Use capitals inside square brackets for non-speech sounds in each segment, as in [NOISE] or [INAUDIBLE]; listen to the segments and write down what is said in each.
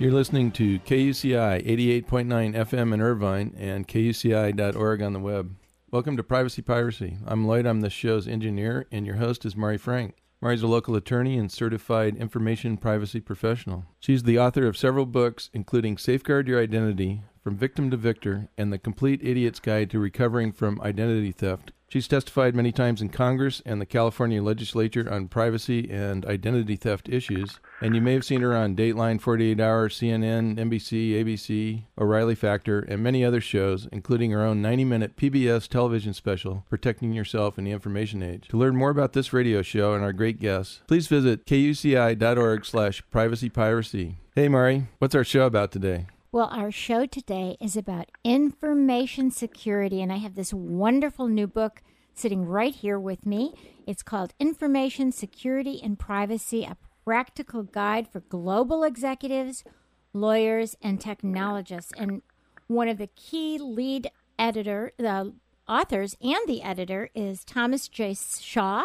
You're listening to KUCI 88.9 FM in Irvine and KUCI.org on the web. Welcome to Privacy Piracy. I'm Lloyd, I'm the show's engineer, and your host is Mari Frank. Mari's a local attorney and certified information privacy professional. She's the author of several books, including Safeguard Your Identity, From Victim to Victor, and The Complete Idiot's Guide to Recovering from Identity Theft, She's testified many times in Congress and the California legislature on privacy and identity theft issues, and you may have seen her on Dateline 48 Hour, CNN, NBC, ABC, O'Reilly Factor, and many other shows, including her own 90 minute PBS television special, Protecting Yourself in the Information Age. To learn more about this radio show and our great guests, please visit kuci.org slash privacypiracy. Hey, Mari, what's our show about today? Well, our show today is about information security, and I have this wonderful new book sitting right here with me. It's called Information Security and Privacy A Practical Guide for Global Executives, Lawyers, and Technologists. And one of the key lead editor, the authors, and the editor is Thomas J. Shaw.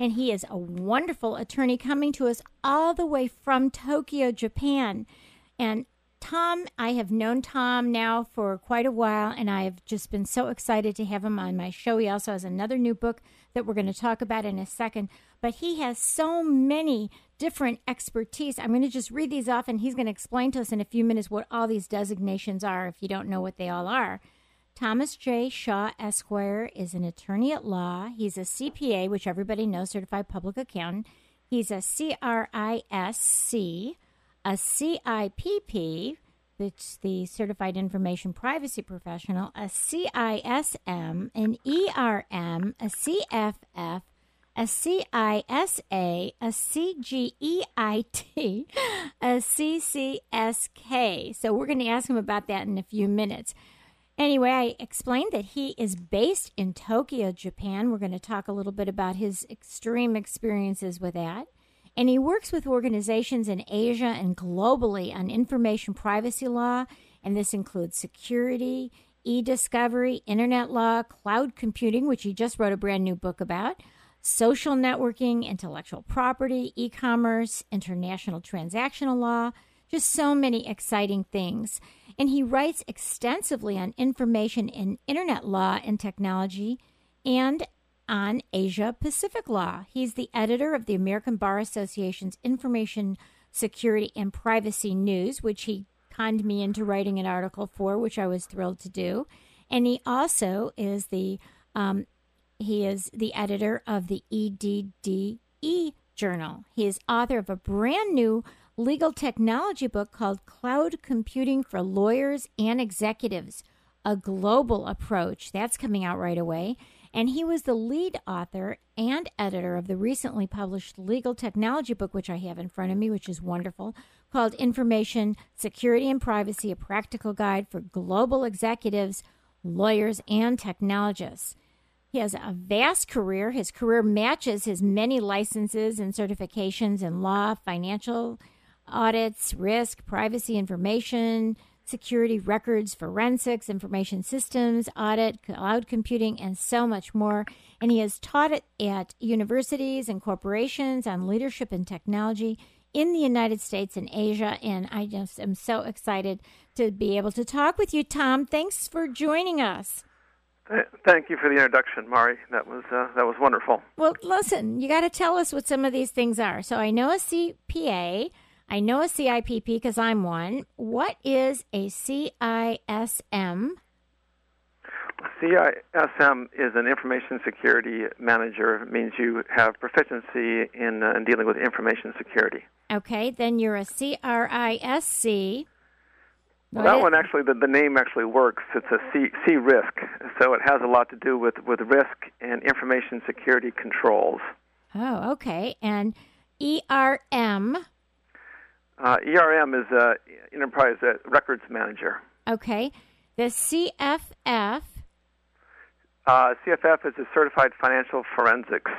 And he is a wonderful attorney coming to us all the way from Tokyo, Japan. And Tom, I have known Tom now for quite a while, and I've just been so excited to have him on my show. He also has another new book that we're going to talk about in a second, but he has so many different expertise. I'm going to just read these off, and he's going to explain to us in a few minutes what all these designations are if you don't know what they all are. Thomas J. Shaw Esquire is an attorney at law. He's a CPA, which everybody knows, certified public accountant. He's a CRISC a CIPP, that's the Certified Information Privacy Professional, a CISM, an ERM, a CFF, a CISA, a CGEIT, a CCSK. So we're going to ask him about that in a few minutes. Anyway, I explained that he is based in Tokyo, Japan. We're going to talk a little bit about his extreme experiences with that and he works with organizations in Asia and globally on information privacy law, and this includes security, e discovery, internet law, cloud computing, which he just wrote a brand new book about, social networking, intellectual property, e commerce, international transactional law, just so many exciting things. And he writes extensively on information in internet law and technology and on Asia Pacific law. He's the editor of the American Bar Association's Information Security and Privacy News, which he conned me into writing an article for, which I was thrilled to do. And he also is the um, he is the editor of the EDDE journal. He is author of a brand new legal technology book called Cloud Computing for Lawyers and Executives, a global approach. That's coming out right away and he was the lead author and editor of the recently published legal technology book, which I have in front of me, which is wonderful, called Information Security and Privacy A Practical Guide for Global Executives, Lawyers, and Technologists. He has a vast career. His career matches his many licenses and certifications in law, financial audits, risk, privacy information, security, records, forensics, information systems, audit, cloud computing, and so much more. And he has taught it at universities and corporations on leadership and technology in the United States and Asia. And I just am so excited to be able to talk with you, Tom. Thanks for joining us. Thank you for the introduction, Mari. That was uh, that was wonderful. Well, listen, you got to tell us what some of these things are. So I know a CPA. I know a CIPP because I'm one. What is a CISM? CISM is an information security manager. It means you have proficiency in, uh, in dealing with information security. Okay, then you're a CRISC. Well, that one actually, the, the name actually works. It's a C, C risk, so it has a lot to do with, with risk and information security controls. Oh, okay. And ERM? Uh, ERM is uh, Enterprise uh, Records Manager. Okay. The CFF? Uh, CFF is a Certified Financial Forensics,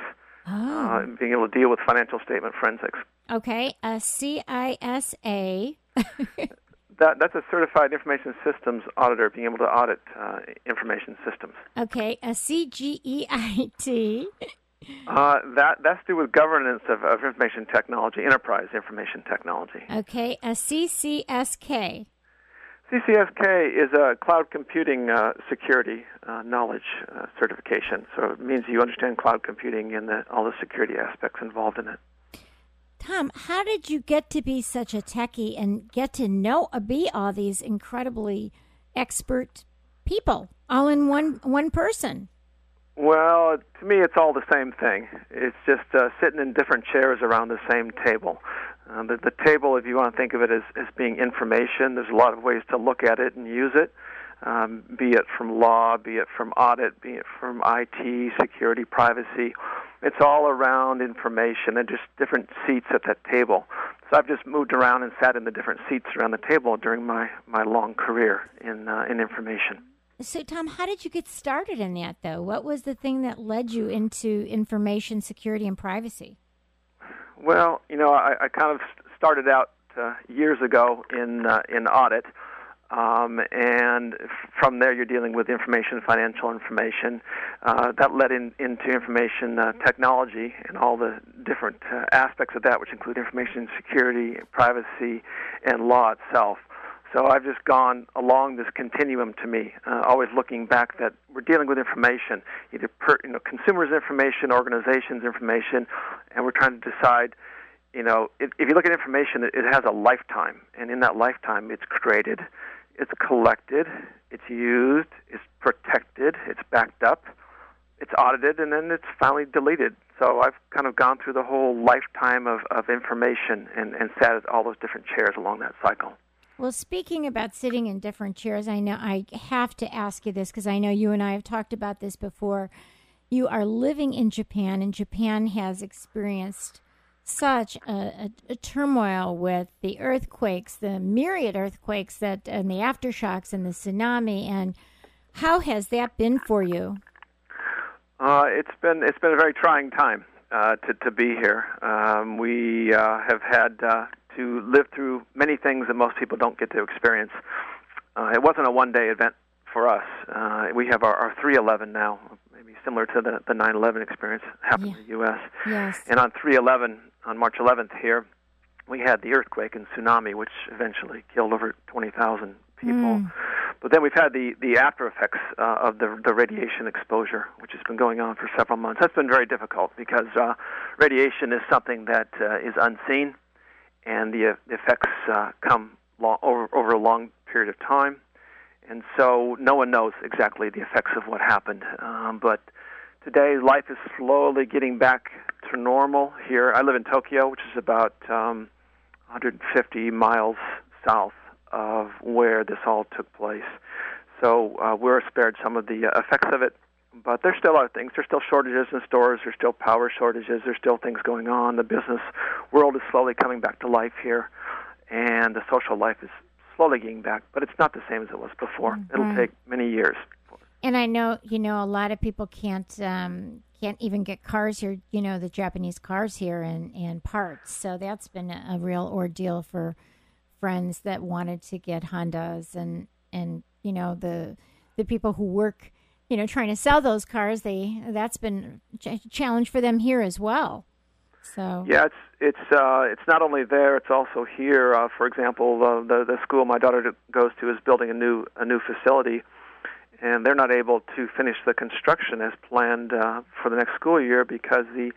uh, oh. being able to deal with financial statement forensics. Okay. A CISA? [LAUGHS] that, that's a Certified Information Systems Auditor, being able to audit uh, information systems. Okay. A CGEIT? [LAUGHS] Uh, that that's to do with governance of, of information technology, enterprise information technology. Okay, a CCSK. CCSK is a cloud computing uh, security uh, knowledge uh, certification. So it means you understand cloud computing and the, all the security aspects involved in it. Tom, how did you get to be such a techie and get to know uh, be all these incredibly expert people all in one one person? Well, to me, it's all the same thing. It's just uh, sitting in different chairs around the same table. Uh, the, the table, if you want to think of it as, as being information, there's a lot of ways to look at it and use it, um, be it from law, be it from audit, be it from IT, security, privacy. It's all around information and just different seats at that table. So I've just moved around and sat in the different seats around the table during my, my long career in, uh, in information. So, Tom, how did you get started in that, though? What was the thing that led you into information security and privacy? Well, you know, I, I kind of started out uh, years ago in uh, in audit, um, and from there you're dealing with information, financial information. Uh, that led in, into information uh, technology and all the different uh, aspects of that, which include information security, privacy, and law itself. So I've just gone along this continuum to me, uh, always looking back that we're dealing with information, either per, you know consumers' information, organizations' information, and we're trying to decide. You know, if, if you look at information, it, it has a lifetime, and in that lifetime, it's created, it's collected, it's used, it's protected, it's backed up, it's audited, and then it's finally deleted. So I've kind of gone through the whole lifetime of, of information and, and sat at all those different chairs along that cycle. Well, speaking about sitting in different chairs, I know I have to ask you this because I know you and I have talked about this before. You are living in Japan, and Japan has experienced such a, a, a turmoil with the earthquakes, the myriad earthquakes that, and the aftershocks, and the tsunami. And how has that been for you? Uh, it's been it's been a very trying time uh, to to be here. Um, we uh, have had uh, to live through many things that most people don't get to experience. Uh, it wasn't a one day event for us. Uh, we have our, our 311 now, maybe similar to the, the 9 11 experience happened yeah. in the U.S. Yes. And on 311, on March 11th here, we had the earthquake and tsunami, which eventually killed over 20,000 people. Mm. But then we've had the, the after effects uh, of the, the radiation exposure, which has been going on for several months. That's been very difficult because uh, radiation is something that uh, is unseen and the, effects uh, come long, over, over a long period of time. And so no one knows exactly the effects of what happened. Um, but today, life is slowly getting back to normal here. I live in Tokyo, which is about um, 150 miles south of where this all took place. So uh, we're spared some of the uh, effects of it but there still are things. There's still shortages in stores. There's still power shortages. There's still things going on. The business world is slowly coming back to life here, and the social life is slowly getting back. But it's not the same as it was before. Mm-hmm. It'll take many years. And I know, you know, a lot of people can't um, can't even get cars here. You know, the Japanese cars here and and parts. So that's been a, a real ordeal for friends that wanted to get Hondas and and you know the the people who work you know trying to sell those cars they that's been a challenge for them here as well so yeah it's it's uh it's not only there it's also here uh for example uh, the the school my daughter goes to is building a new a new facility and they're not able to finish the construction as planned uh, for the next school year because the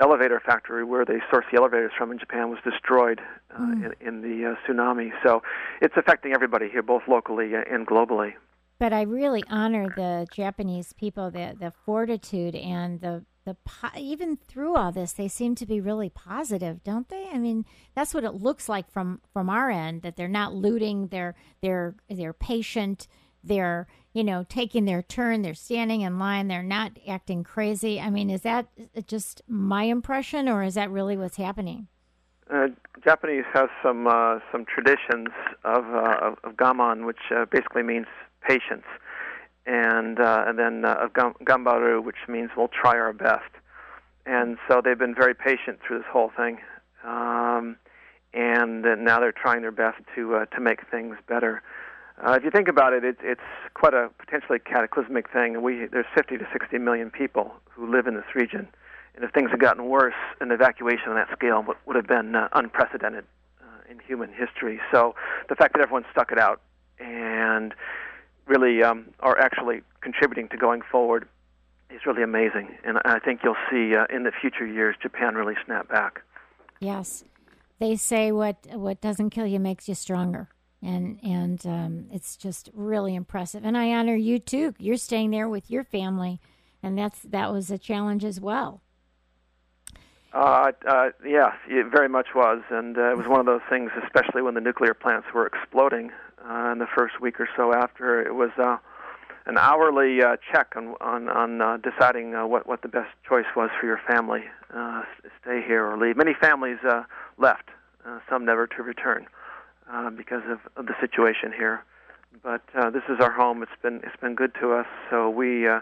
elevator factory where they source the elevators from in Japan was destroyed uh, mm. in, in the uh, tsunami. So it's affecting everybody here, both locally and globally but I really honor the Japanese people, the the fortitude and the the even through all this, they seem to be really positive, don't they? I mean, that's what it looks like from from our end that they're not looting, they're they're they're patient, they're you know taking their turn, they're standing in line, they're not acting crazy. I mean, is that just my impression, or is that really what's happening? Uh, Japanese has some uh, some traditions of, uh, of, gaman, which uh, basically means patience, and uh, and then uh, gambaru, which means we'll try our best. And so they've been very patient through this whole thing, um, and now they're trying their best to uh, to make things better. Uh, if you think about it, it, it's quite a potentially cataclysmic thing. We there's 50 to 60 million people who live in this region, And if things had gotten worse, an evacuation on that scale would, would have been uh, unprecedented uh, in human history. So the fact that everyone stuck it out and really um, are actually contributing to going forward is really amazing. And I think you'll see uh, in the future years Japan really snap back. Yes, they say what what doesn't kill you makes you stronger, and and um, it's just really impressive. And I honor you too. You're staying there with your family, and that's that was a challenge as well. Uh, uh, yeah, it very much was, and uh, it was one of those things, especially when the nuclear plants were exploding uh, in the first week or so after. It was uh, an hourly uh, check on on, on uh, deciding uh, what what the best choice was for your family, uh, stay here or leave. Many families uh, left, uh, some never to return uh, because of, of the situation here. But uh, this is our home. It's been it's been good to us. So we, uh,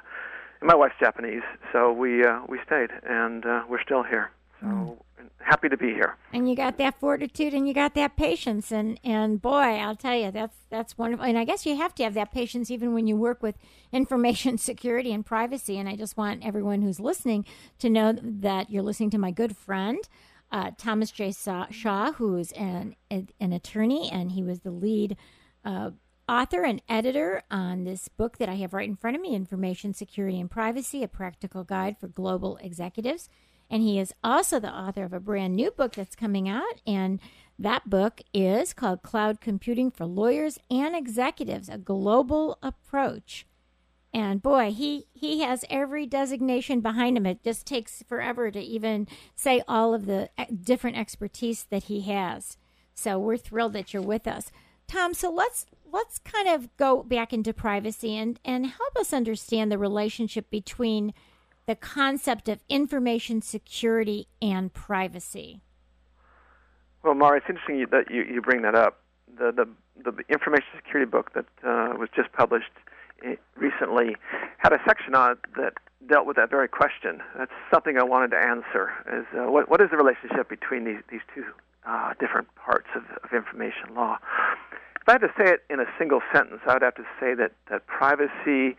and my wife's Japanese, so we uh, we stayed, and uh, we're still here. So mm. happy to be here. And you got that fortitude, and you got that patience, and and boy, I'll tell you, that's that's wonderful. And I guess you have to have that patience even when you work with information [LAUGHS] security and privacy. And I just want everyone who's listening to know that you're listening to my good friend. Uh, Thomas J. Shaw, who's an an attorney, and he was the lead uh, author and editor on this book that I have right in front of me, Information Security and Privacy: A Practical Guide for Global Executives. And he is also the author of a brand new book that's coming out. And that book is called Cloud Computing for Lawyers and Executives A Global Approach. And boy, he, he has every designation behind him. It just takes forever to even say all of the eh, different expertise that he has. So we're thrilled that you're with us. Tom, so let's let's kind of go back into privacy and, and help us understand the relationship between the concept of information security and privacy? Well, Mari, it's interesting that you, you bring that up. The, the, the information security book that uh, was just published eh, recently had a section on it that dealt with that very question. That's something I wanted to answer: is uh, what, what is the relationship between these these two uh, different parts of, of information law? If I had to say it in a single sentence, I would have to say that that privacy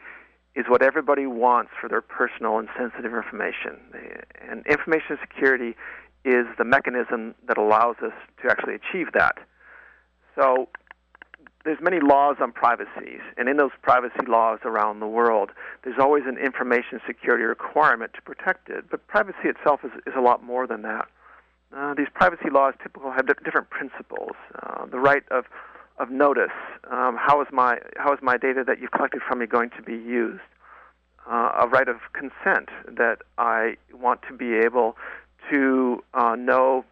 is what everybody wants for their personal and sensitive information. And information security is the mechanism that allows us to actually achieve that. So there's many laws on privacy, and in those privacy laws around the world, there's always an information security requirement to protect it. But privacy itself is, is a lot more than that. Uh, these privacy laws typically have different principles. Uh, the right of of notice. Um, how is my how is my data that you've collected from me going to be used? Uh, a right of consent that I want to be able to uh, know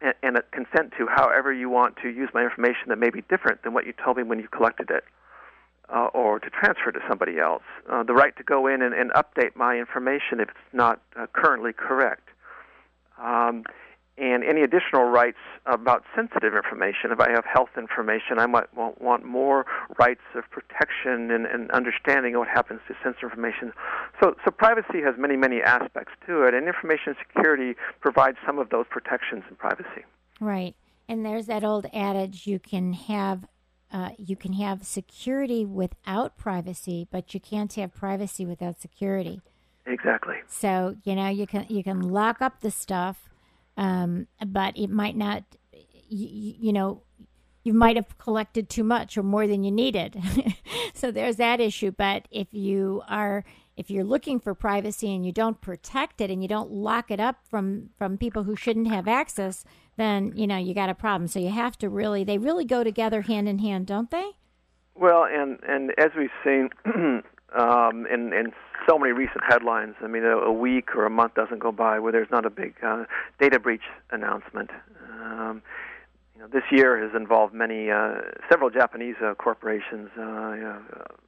and, and consent to however you want to use my information that may be different than what you told me when you collected it. Uh, or to transfer to somebody else. Uh, the right to go in and, and, update my information if it's not uh, currently correct. Um, and any additional rights about sensitive information. If I have health information, I might want more rights of protection and, and understanding of what happens to sensitive information. So, so privacy has many, many aspects to it, and information security provides some of those protections in privacy. Right, and there's that old adage: you can have uh, you can have security without privacy, but you can't have privacy without security. Exactly. So you know you can you can lock up the stuff um, but it might not, you, you know, you might have collected too much or more than you needed. [LAUGHS] so there's that issue. But if you are if you're looking for privacy and you don't protect it and you don't lock it up from from people who shouldn't have access, then you know you got a problem. So you have to really they really go together hand in hand, don't they? Well, and and as we've seen [CLEARS THROAT] um, in in so many recent headlines. I mean, a, a, week or a month doesn't go by where there's not a big uh, data breach announcement. Um, you know, this year has involved many, uh, several Japanese uh, corporations. Uh, you know,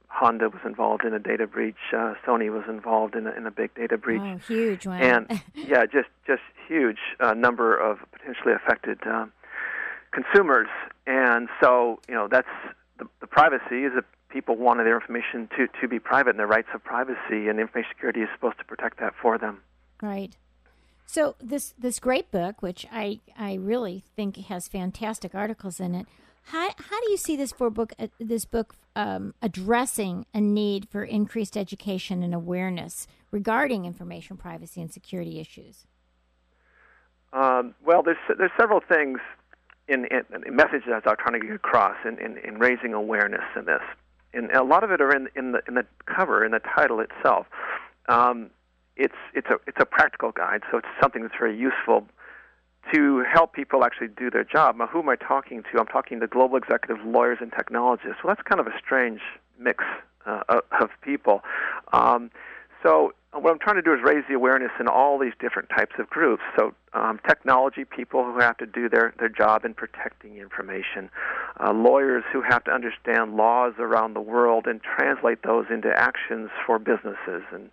Honda was involved in a data breach. Uh, Sony was involved in a, in a big data breach. Oh, huge one! And [LAUGHS] yeah, just just huge uh, number of potentially affected consumers. And so, you know, that's the, the privacy is a people wanted their information to, to be private and their rights of privacy, and information security is supposed to protect that for them. Right. So this this great book, which I I really think has fantastic articles in it, How, how do you see this for book uh, this book um, addressing a need for increased education and awareness regarding information privacy and security issues? Um, well, there's there's several things in, in, in messages that I'm trying to get across in, in, in raising awareness in this, and a lot of it are in in the in the cover in the title itself. Um, it's it's a it's a practical guide, so it's something that's very useful to help people actually do their job. Now, who am I talking to? I'm talking to global executives, lawyers, and technologists. Well, that's kind of a strange mix uh, of people. Um, so what I'm trying to do is raise the awareness in all these different types of groups. So um, technology people who have to do their, their job in protecting information, uh, lawyers who have to understand laws around the world and translate those into actions for businesses, and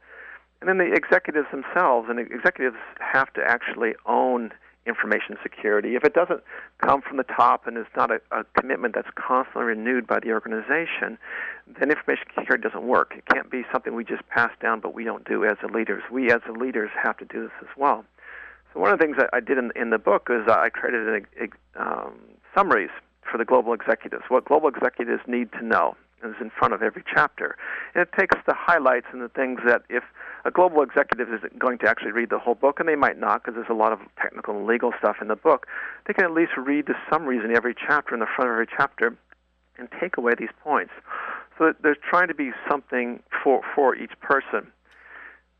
and then the executives themselves. And the executives have to actually own information security. If it doesn't come from the top and is not a, a commitment that's constantly renewed by the organization, then information security doesn't work. It can't be something we just pass down, but we don't do as the leaders. We as the leaders have to do this as well. So one of the things I did in, in the book is I created an, um, summaries for the global executives, what global executives need to know is in front of every chapter. And it takes the highlights and the things that if a global executive isn't going to actually read the whole book, and they might not because there's a lot of technical and legal stuff in the book, they can at least read the summaries in every chapter, in the front of every chapter, and take away these points. So there's trying to be something for, for each person.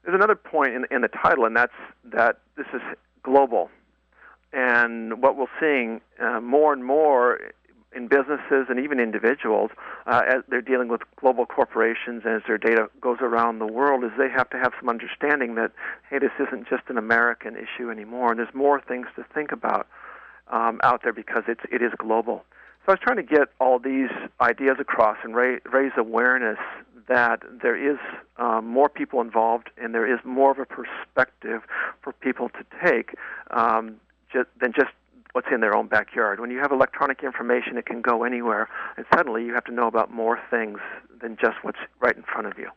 There's another point in, in the title, and that's that this is global. And what we're seeing uh, more and more in businesses and even individuals uh, as they're dealing with global corporations and as their data goes around the world is they have to have some understanding that hey this isn't just an American issue anymore and there's more things to think about um, out there because it's it is global. So I was trying to get all these ideas across and raise, raise awareness that there is um, more people involved and there is more of a perspective for people to take um, just, than just what's in their own backyard. When you have electronic information, it can go anywhere, and suddenly you have to know about more things than just what's right in front of you.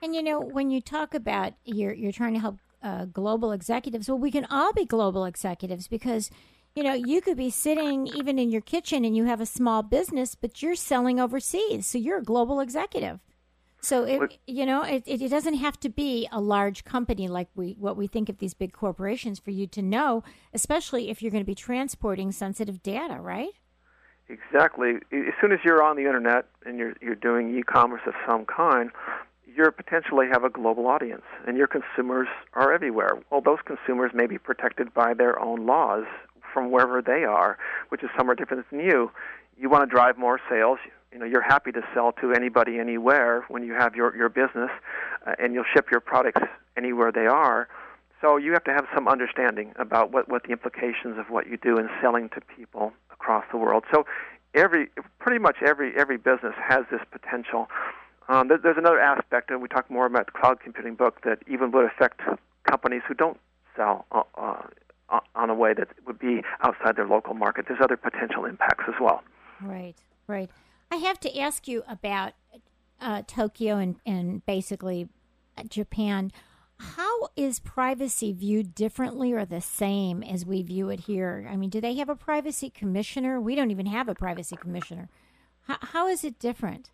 And you know, when you talk about you're you're trying to help uh, global executives, well, we can all be global executives because you know you could be sitting even in your kitchen and you have a small business, but you're selling overseas, so you're a global executive. So it, you know, it, it doesn't have to be a large company like we what we think of these big corporations for you to know, especially if you're going to be transporting sensitive data, right? Exactly. As soon as you're on the internet and you're you're doing e-commerce of some kind, you potentially have a global audience, and your consumers are everywhere. Well, those consumers may be protected by their own laws from wherever they are, which is somewhere different than you. You want to drive more sales you know you're happy to sell to anybody anywhere when you have your your business uh, and you'll ship your products anywhere they are. So you have to have some understanding about what what the implications of what you do in selling to people across the world. So every pretty much every every business has this potential. Um, there, there's another aspect and we talk more about the cloud computing book that even would affect companies who don't sell uh, uh, on a way that would be outside their local market. There's other potential impacts as well. Right right I have to ask you about uh, Tokyo and, and basically uh, Japan. How is privacy viewed differently or the same as we view it here? I mean, do they have a privacy commissioner? We don't even have a privacy commissioner. how, how is it different?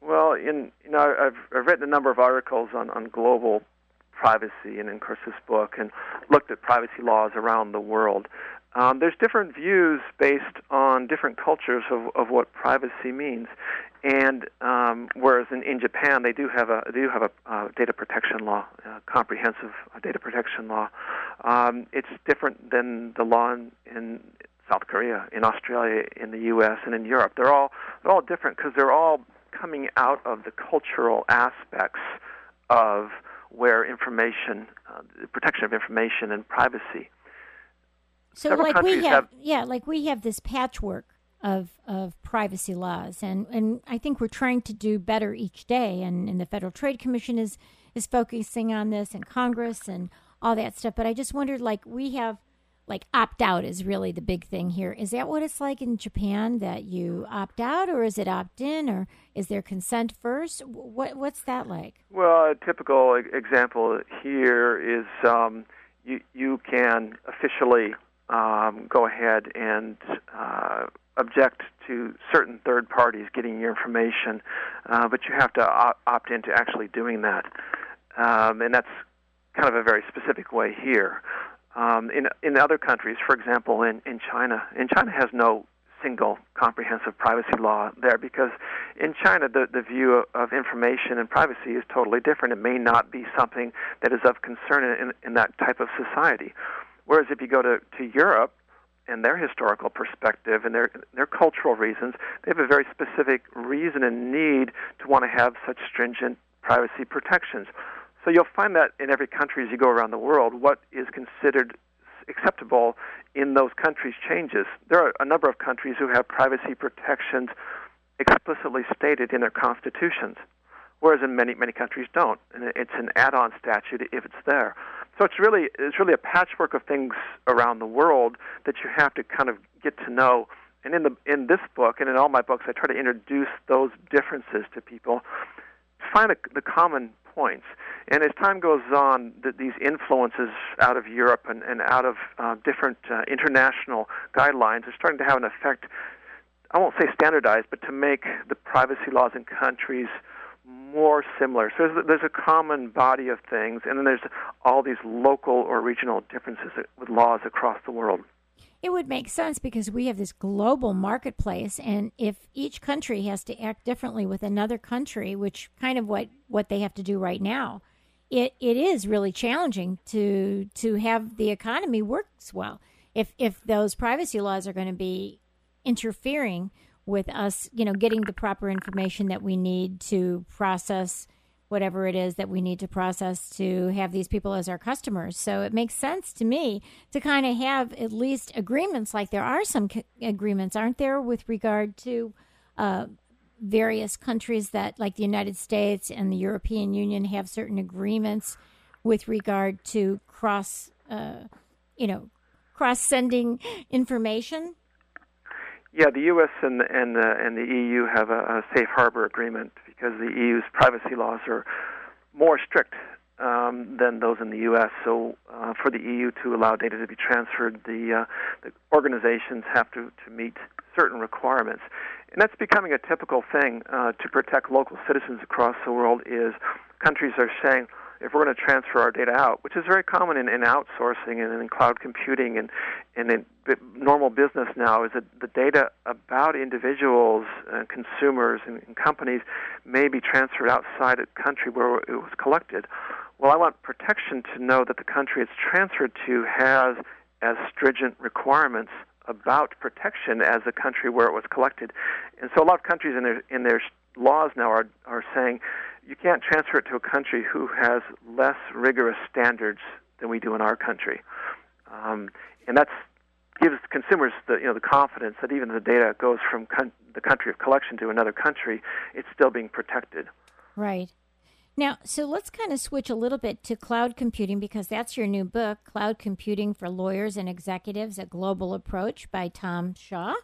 Well, in you know, I've, I've written a number of articles on, on global privacy and in Chris's book and looked at privacy laws around the world. Um, there's different views based on different cultures of, of what privacy means, and um, whereas in, in Japan they do have a they do have a uh, data protection law, comprehensive data protection law. Um, it's different than the law in, in South Korea, in Australia, in the U.S., and in Europe. They're all they're all different because they're all coming out of the cultural aspects of where information, uh, the protection of information and privacy so, Several like we have, have, yeah, like we have this patchwork of of privacy laws, and and I think we're trying to do better each day. And, and the Federal Trade Commission is is focusing on this, and Congress, and all that stuff. But I just wondered, like we have, like opt out is really the big thing here. Is that what it's like in Japan that you opt out, or is it opt in, or is there consent first? What what's that like? Well, a typical example here is um, you you can officially um, go ahead and uh, object to certain third parties getting your information, uh, but you have to op- opt into actually doing that. Um, and that's kind of a very specific way here. Um, in in other countries, for example, in in China, and China has no single comprehensive privacy law there because in China the the view of information and privacy is totally different. It may not be something that is of concern in in that type of society. Whereas if you go to to Europe, and their historical perspective and their their cultural reasons, they have a very specific reason and need to want to have such stringent privacy protections. So you'll find that in every country as you go around the world, what is considered acceptable in those countries changes. There are a number of countries who have privacy protections explicitly stated in their constitutions, whereas in many many countries don't, and it's an add-on statute if it's there. So it's really it's really a patchwork of things around the world that you have to kind of get to know. And in the in this book and in all my books, I try to introduce those differences to people, find a, the common points. And as time goes on, the, these influences out of Europe and, and out of uh, different uh, international guidelines are starting to have an effect. I won't say standardized, but to make the privacy laws in countries more similar. So there's, there's a common body of things, and then there's all these local or regional differences with laws across the world. It would make sense because we have this global marketplace, and if each country has to act differently with another country, which kind of what, what they have to do right now, it, it is really challenging to to have the economy works well. If if those privacy laws are going to be interfering with us, you know, getting the proper information that we need to process whatever it is that we need to process to have these people as our customers. So it makes sense to me to kind of have at least agreements like there are some agreements, aren't there, with regard to uh, various countries that, like the United States and the European Union, have certain agreements with regard to cross, uh, you know, cross sending [LAUGHS] information. Yeah, the U.S. and and uh, and the EU have a, a safe harbor agreement because the EU's privacy laws are more strict um, than those in the U.S. So, uh, for the EU to allow data to be transferred, the, uh, the organizations have to, to meet certain requirements, and that's becoming a typical thing uh, to protect local citizens across the world. Is countries are saying, if we're going to transfer our data out, which is very common in, in outsourcing and in cloud computing and, and in normal business now, is that the data about individuals, and consumers, and, and companies may be transferred outside a country where it was collected. Well, I want protection to know that the country it's transferred to has as stringent requirements about protection as the country where it was collected. And so a lot of countries in their in their laws now are are saying you can't transfer it to a country who has less rigorous standards than we do in our country, um, and that gives consumers the you know the confidence that even if the data goes from con- the country of collection to another country, it's still being protected. Right. Now, so let's kind of switch a little bit to cloud computing because that's your new book, Cloud Computing for Lawyers and Executives: A Global Approach by Tom Shaw.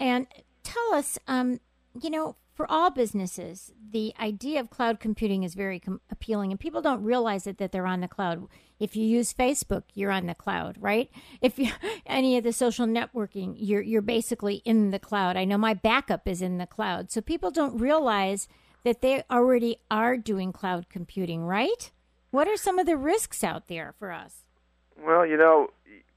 And tell us, um, you know, for all businesses, the idea of cloud computing is very com- appealing, and people don't realize it that they're on the cloud. If you use Facebook, you're on the cloud, right? If you [LAUGHS] any of the social networking, you're you're basically in the cloud. I know my backup is in the cloud, so people don't realize that they already are doing cloud computing, right? What are some of the risks out there for us? Well, you know,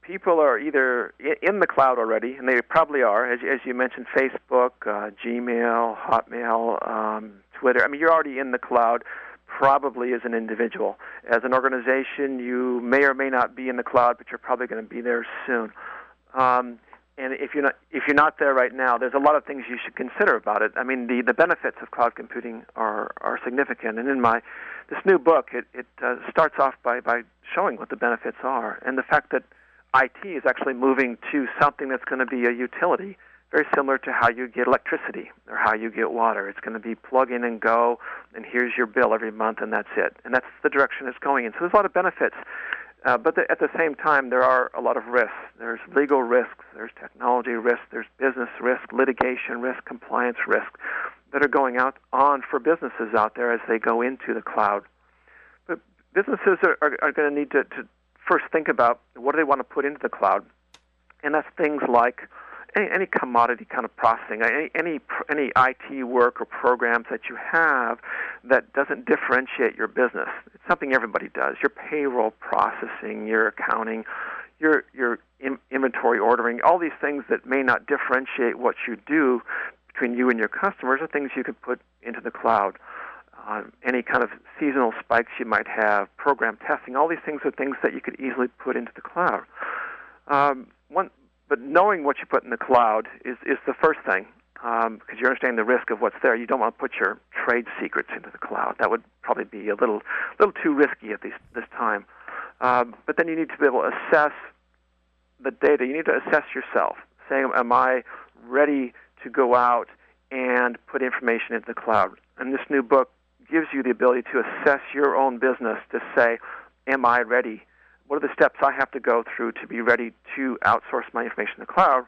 people are either in the cloud already, and they probably are, as, as you mentioned, Facebook, uh, Gmail, Hotmail, um, Twitter. I mean, you're already in the cloud, probably as an individual. As an organization, you may or may not be in the cloud, but you're probably going to be there soon. Um, and if you're not if you're not there right now, there's a lot of things you should consider about it. I mean, the the benefits of cloud computing are are significant. And in my this new book, it it uh, starts off by by showing what the benefits are and the fact that IT is actually moving to something that's going to be a utility, very similar to how you get electricity or how you get water. It's going to be plug in and go, and here's your bill every month, and that's it. And that's the direction it's going in. So there's a lot of benefits. Uh, but the, at the same time, there are a lot of risks. There's legal risks, there's technology risks, there's business risk, litigation risk, compliance risk that are going out on for businesses out there as they go into the cloud. But businesses are, are, are going to need to, to first think about what do they want to put into the cloud. and that's things like any, any commodity kind of processing, any, any any IT work or programs that you have that doesn't differentiate your business. It's something everybody does. Your payroll processing, your accounting, your your in, inventory ordering, all these things that may not differentiate what you do between you and your customers are things you could put into the cloud. Any kind of seasonal spikes you might have, program testing, all these things are things that you could easily put into the cloud. Um, one, but knowing what you put in the cloud is, is the first thing because um, you understand the risk of what's there. You don't want to put your trade secrets into the cloud. That would probably be a little, little too risky at this, this time. Um, but then you need to be able to assess the data. You need to assess yourself, saying, "Am I ready to go out and put information into the cloud?" And this new book gives you the ability to assess your own business to say, "Am I ready?" What are the steps I have to go through to be ready to outsource my information to the cloud?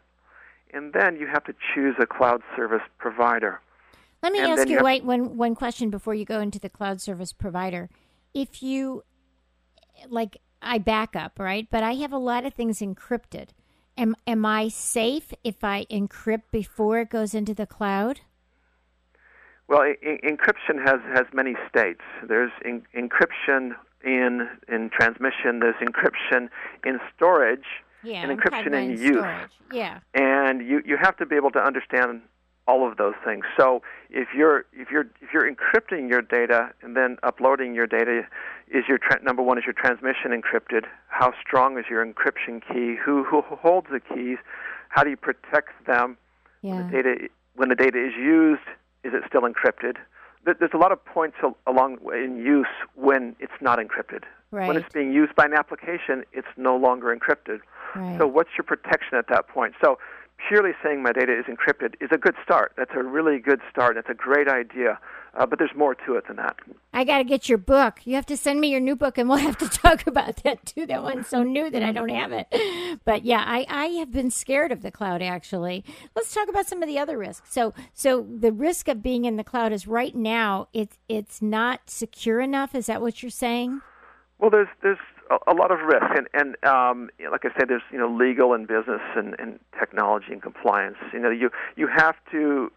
And then you have to choose a cloud service provider. Let me and ask you, you wait one one question before you go into the cloud service provider. If you like I back up, right? But I have a lot of things encrypted. Am am I safe if I encrypt before it goes into the cloud? Well, I- encryption has has many states. There's in- encryption in in transmission. There's encryption in storage, Yeah, and encryption in use. storage. Yeah. and you you have to be able to understand all of those things. So if you're if you're if you're encrypting your data and then uploading your data, is your tra- number one is your transmission encrypted? How strong is your encryption key? Who who holds the keys? How do you protect them? Yeah. The data when the data is used, is it still encrypted? There's a lot of points along in use when it's not encrypted. When it's being used by an application, it's no longer encrypted. Right. So what's your protection at that point? So purely saying my data is encrypted is a good start. That's a really good start. That's a great idea. Uh, but there's more to it than that. I got to get your book. You have to send me your new book, and we'll have to [LAUGHS] talk about that too. That one's so new that I don't have it. But yeah, I, I have been scared of the cloud. Actually, let's talk about some of the other risks. So, so the risk of being in the cloud is right now it's it's not secure enough. Is that what you're saying? Well, there's there's a, lot of risk, and and um, you know, like I said, there's you know legal and business and, and technology and compliance. You know, you you have to.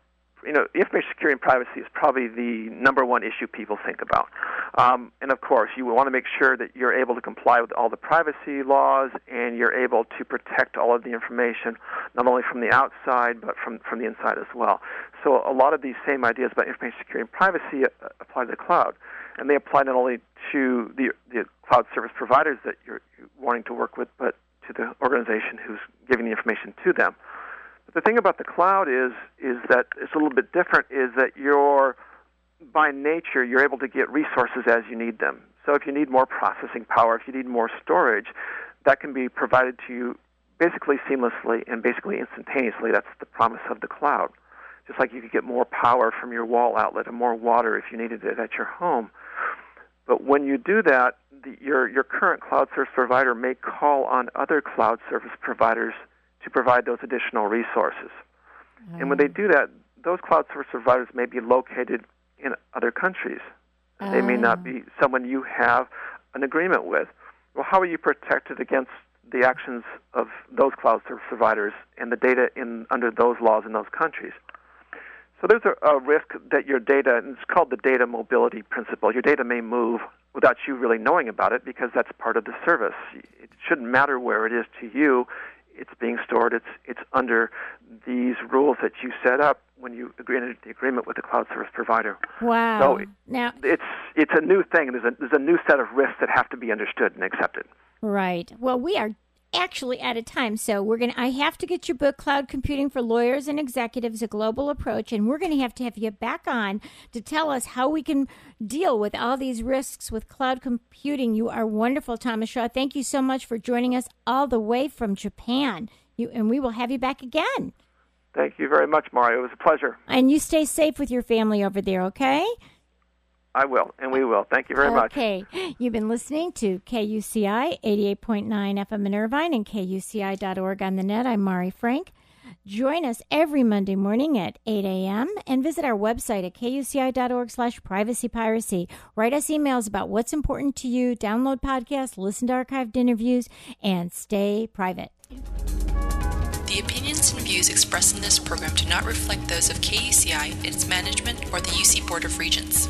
You know, information security and privacy is probably the number one issue people think about. Um, and of course, you want to make sure that you're able to comply with all the privacy laws and you're able to protect all of the information, not only from the outside, but from, from the inside as well. So, a lot of these same ideas about information security and privacy uh, apply to the cloud. And they apply not only to the, the cloud service providers that you're wanting to work with, but to the organization who's giving the information to them. But the thing about the cloud is is that it's a little bit different. Is that you're by nature you're able to get resources as you need them. So if you need more processing power, if you need more storage, that can be provided to you basically seamlessly and basically instantaneously. That's the promise of the cloud. Just like you could get more power from your wall outlet and more water if you needed it at your home. But when you do that, the, your your current cloud service provider may call on other cloud service providers to provide those additional resources. And when they ah. do that, those cloud service providers may be located in other countries. They may not be ah. someone you have an agreement with. Well, how are you protected against the actions of those cloud service providers and the data in under those laws in those countries? So there's a, a risk that your data, and it's called the data mobility principle, your data may move without you really knowing about it because that's part of the service. It shouldn't matter where it is to you. It's being stored. It's it's under these rules that you set up when you agree into the agreement with the cloud service provider. Wow. So now, it's it's a new thing. There's a there's a new set of risks that have to be understood and accepted. Right. Well, we are actually out of time, so we're gonna. I have to get your book, "Cloud Computing for Lawyers and Executives: A Global Approach," and we're gonna have to have you back on to tell us how we can deal with all these risks with cloud computing. You are wonderful, Thomas Shaw. Thank you so much for joining us all the way from Japan. You and we will have you back again. Thank you very much, Mario. It was a pleasure. And you stay safe with your family over there, okay? I will, and we will. Thank you very much. Okay. You've been listening to KUCI 88.9 FM in Irvine and KUCI.org on the net. I'm Mari Frank. Join us every Monday morning at 8 a.m. and visit our website at kuci.org slash privacy piracy. Write us emails about what's important to you, download podcasts, listen to archived interviews, and stay private. The opinions and views expressed in this program do not reflect those of KUCI, its management, or the UC Board of Regents.